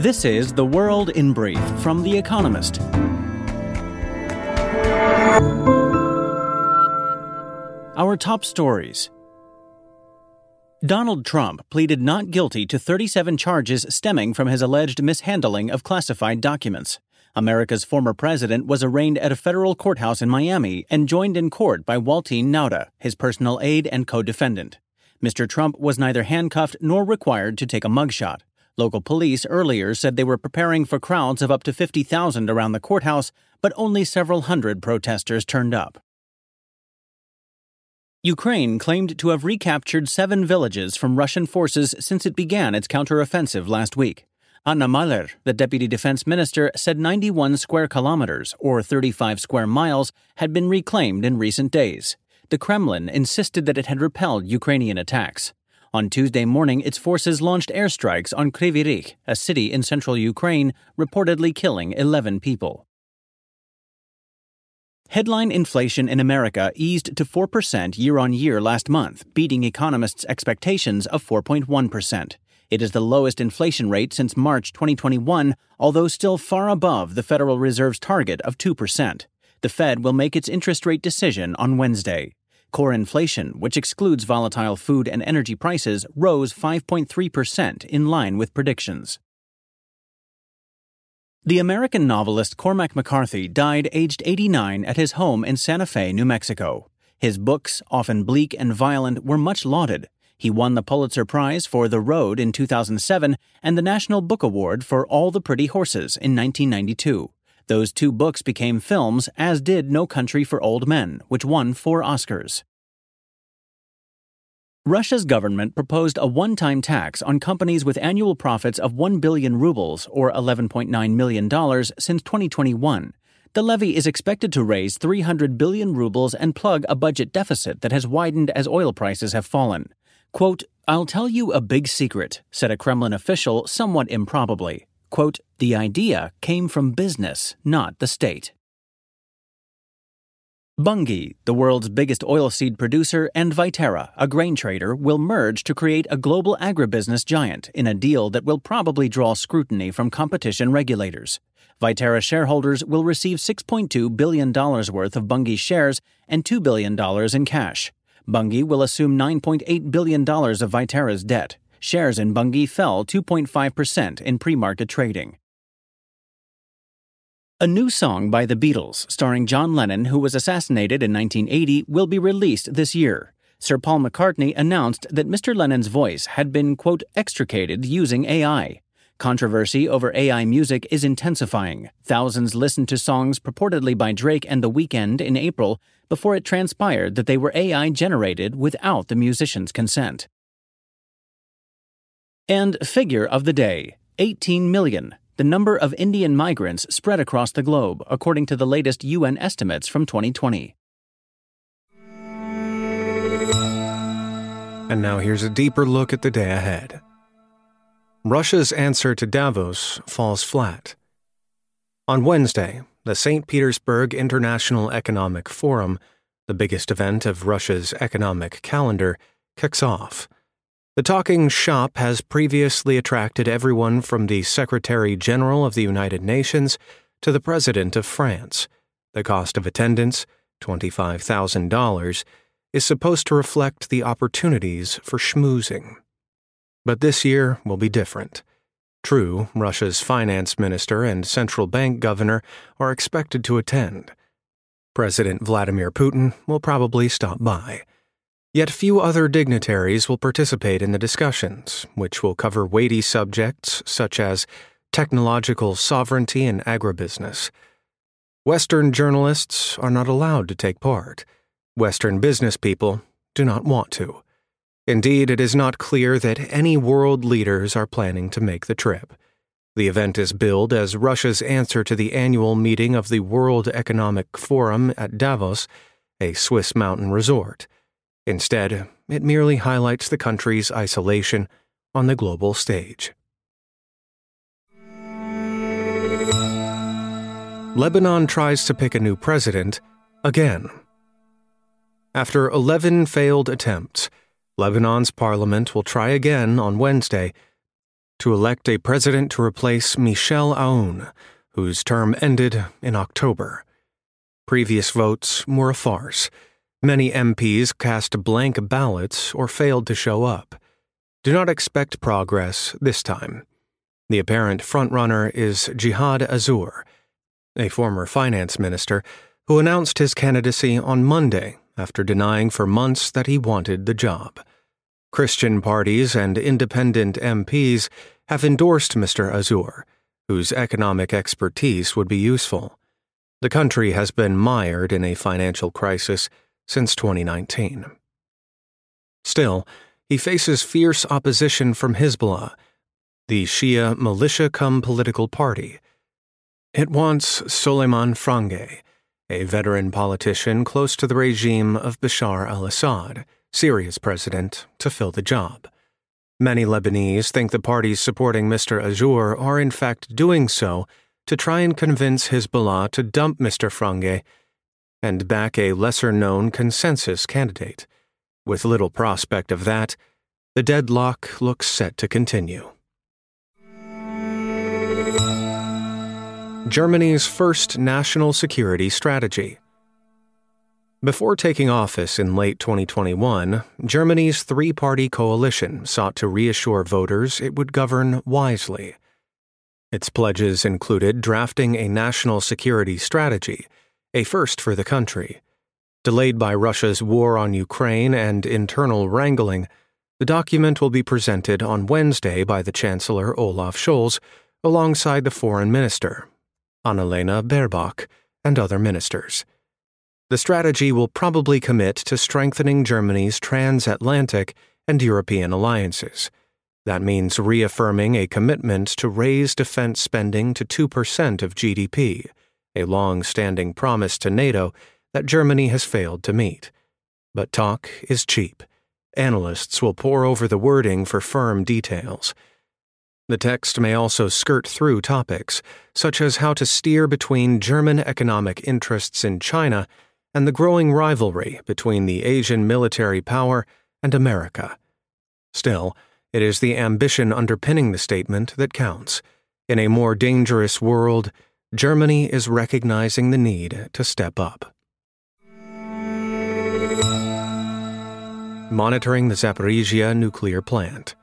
This is The World in Brief from The Economist. Our top stories. Donald Trump pleaded not guilty to 37 charges stemming from his alleged mishandling of classified documents. America's former president was arraigned at a federal courthouse in Miami and joined in court by Waltine Nauta, his personal aide and co defendant. Mr. Trump was neither handcuffed nor required to take a mugshot. Local police earlier said they were preparing for crowds of up to 50,000 around the courthouse, but only several hundred protesters turned up. Ukraine claimed to have recaptured seven villages from Russian forces since it began its counteroffensive last week. Anna Maliar, the deputy defense minister, said 91 square kilometers, or 35 square miles, had been reclaimed in recent days. The Kremlin insisted that it had repelled Ukrainian attacks. On Tuesday morning, its forces launched airstrikes on Kryvyi Rih, a city in central Ukraine, reportedly killing 11 people. Headline inflation in America eased to 4% year on year last month, beating economists' expectations of 4.1%. It is the lowest inflation rate since March 2021, although still far above the Federal Reserve's target of 2%. The Fed will make its interest rate decision on Wednesday. Core inflation, which excludes volatile food and energy prices, rose 5.3% in line with predictions. The American novelist Cormac McCarthy died aged 89 at his home in Santa Fe, New Mexico. His books, often bleak and violent, were much lauded. He won the Pulitzer Prize for The Road in 2007 and the National Book Award for All the Pretty Horses in 1992. Those two books became films, as did No Country for Old Men, which won four Oscars. Russia's government proposed a one time tax on companies with annual profits of 1 billion rubles, or $11.9 million, since 2021. The levy is expected to raise 300 billion rubles and plug a budget deficit that has widened as oil prices have fallen. Quote, I'll tell you a big secret, said a Kremlin official somewhat improbably. Quote, the idea came from business, not the state. Bunge, the world's biggest oilseed producer, and Viterra, a grain trader, will merge to create a global agribusiness giant in a deal that will probably draw scrutiny from competition regulators. Viterra shareholders will receive $6.2 billion worth of Bunge shares and $2 billion in cash. Bunge will assume $9.8 billion of Viterra's debt. Shares in Bunge fell 2.5% in pre market trading. A new song by the Beatles, starring John Lennon, who was assassinated in 1980, will be released this year. Sir Paul McCartney announced that Mr. Lennon's voice had been, quote, extricated using AI. Controversy over AI music is intensifying. Thousands listened to songs purportedly by Drake and The Weeknd in April before it transpired that they were AI generated without the musician's consent. And figure of the day 18 million the number of Indian migrants spread across the globe, according to the latest UN estimates from 2020. And now here's a deeper look at the day ahead. Russia's answer to Davos falls flat. On Wednesday, the St. Petersburg International Economic Forum, the biggest event of Russia's economic calendar, kicks off. The talking shop has previously attracted everyone from the Secretary General of the United Nations to the President of France. The cost of attendance, $25,000, is supposed to reflect the opportunities for schmoozing. But this year will be different. True, Russia's finance minister and central bank governor are expected to attend. President Vladimir Putin will probably stop by. Yet few other dignitaries will participate in the discussions, which will cover weighty subjects such as technological sovereignty and agribusiness. Western journalists are not allowed to take part. Western business people do not want to. Indeed, it is not clear that any world leaders are planning to make the trip. The event is billed as Russia's answer to the annual meeting of the World Economic Forum at Davos, a Swiss mountain resort. Instead, it merely highlights the country's isolation on the global stage. Lebanon tries to pick a new president again. After 11 failed attempts, Lebanon's parliament will try again on Wednesday to elect a president to replace Michel Aoun, whose term ended in October. Previous votes were a farce. Many MPs cast blank ballots or failed to show up. Do not expect progress this time. The apparent frontrunner is Jihad Azour, a former finance minister who announced his candidacy on Monday after denying for months that he wanted the job. Christian parties and independent MPs have endorsed Mr. Azour, whose economic expertise would be useful. The country has been mired in a financial crisis since 2019. Still, he faces fierce opposition from Hezbollah, the Shia militia come political party. It wants Suleiman Frangieh, a veteran politician close to the regime of Bashar al Assad, Syria's president, to fill the job. Many Lebanese think the parties supporting Mr. Azour are in fact doing so to try and convince Hezbollah to dump Mr. Frangieh and back a lesser known consensus candidate. With little prospect of that, the deadlock looks set to continue. Germany's first national security strategy. Before taking office in late 2021, Germany's three party coalition sought to reassure voters it would govern wisely. Its pledges included drafting a national security strategy, a first for the country. Delayed by Russia's war on Ukraine and internal wrangling, the document will be presented on Wednesday by the Chancellor Olaf Scholz alongside the Foreign Minister, Annalena Baerbock, and other ministers. The strategy will probably commit to strengthening Germany's transatlantic and European alliances. That means reaffirming a commitment to raise defense spending to 2% of GDP, a long standing promise to NATO that Germany has failed to meet. But talk is cheap. Analysts will pore over the wording for firm details. The text may also skirt through topics, such as how to steer between German economic interests in China and the growing rivalry between the Asian military power and America. Still, it is the ambition underpinning the statement that counts. In a more dangerous world, Germany is recognizing the need to step up. Monitoring the Zaporizhia nuclear plant.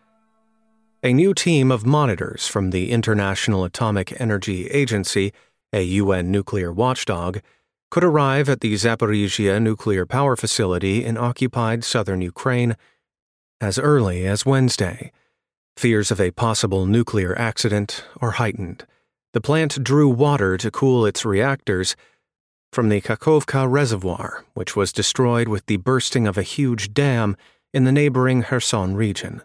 A new team of monitors from the International Atomic Energy Agency, a UN nuclear watchdog, could arrive at the Zaporizhia nuclear power facility in occupied southern Ukraine as early as Wednesday. Fears of a possible nuclear accident are heightened. The plant drew water to cool its reactors from the Kakhovka reservoir, which was destroyed with the bursting of a huge dam in the neighboring Kherson region.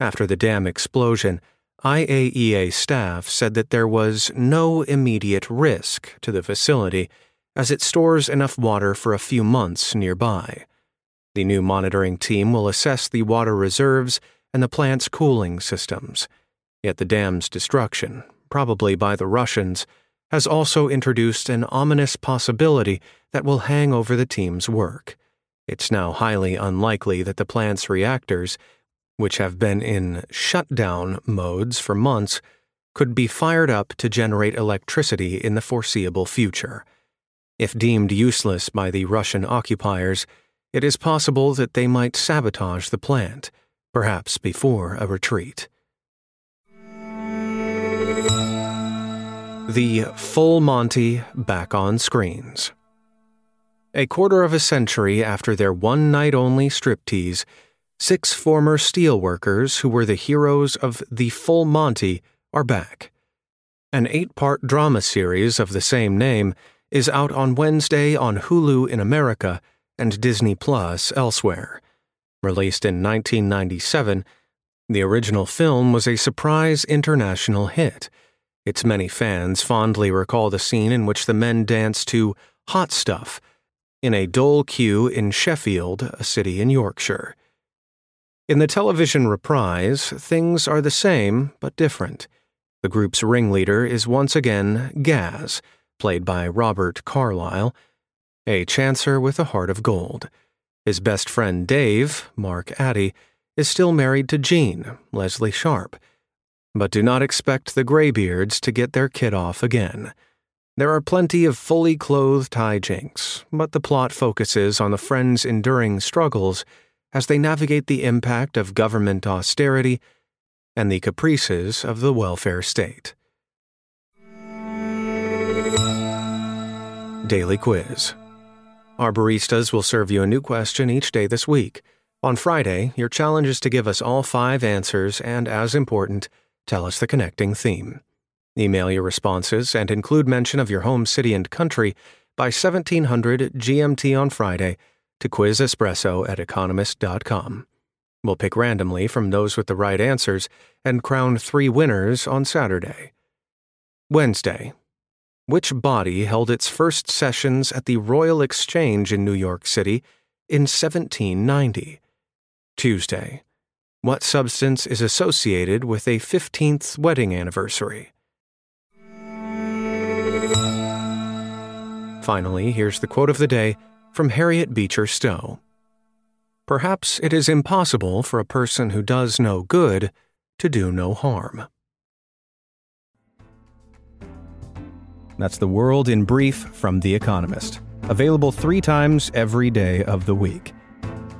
After the dam explosion, IAEA staff said that there was no immediate risk to the facility as it stores enough water for a few months nearby. The new monitoring team will assess the water reserves and the plant's cooling systems. Yet the dam's destruction, probably by the Russians, has also introduced an ominous possibility that will hang over the team's work. It's now highly unlikely that the plant's reactors which have been in shutdown modes for months, could be fired up to generate electricity in the foreseeable future. If deemed useless by the Russian occupiers, it is possible that they might sabotage the plant, perhaps before a retreat. The Full Monty back on screens. A quarter of a century after their one night only striptease, Six former steelworkers who were the heroes of The Full Monty are back. An eight part drama series of the same name is out on Wednesday on Hulu in America and Disney Plus elsewhere. Released in 1997, the original film was a surprise international hit. Its many fans fondly recall the scene in which the men dance to Hot Stuff in a Dole queue in Sheffield, a city in Yorkshire. In the television reprise, things are the same but different. The group's ringleader is once again Gaz, played by Robert Carlyle, a chancer with a heart of gold. His best friend Dave, Mark Addy, is still married to Jean, Lesley Sharp, But do not expect the graybeards to get their kid off again. There are plenty of fully clothed hijinks, but the plot focuses on the friends' enduring struggles as they navigate the impact of government austerity and the caprices of the welfare state. Daily Quiz Our baristas will serve you a new question each day this week. On Friday, your challenge is to give us all five answers and, as important, tell us the connecting theme. Email your responses and include mention of your home city and country by 1700 GMT on Friday to quizespresso at economist.com. We'll pick randomly from those with the right answers and crown three winners on Saturday. Wednesday. Which body held its first sessions at the Royal Exchange in New York City in 1790? Tuesday. What substance is associated with a 15th wedding anniversary? Finally, here's the quote of the day from Harriet Beecher Stowe Perhaps it is impossible for a person who does no good to do no harm. That's the world in brief from The Economist, available three times every day of the week.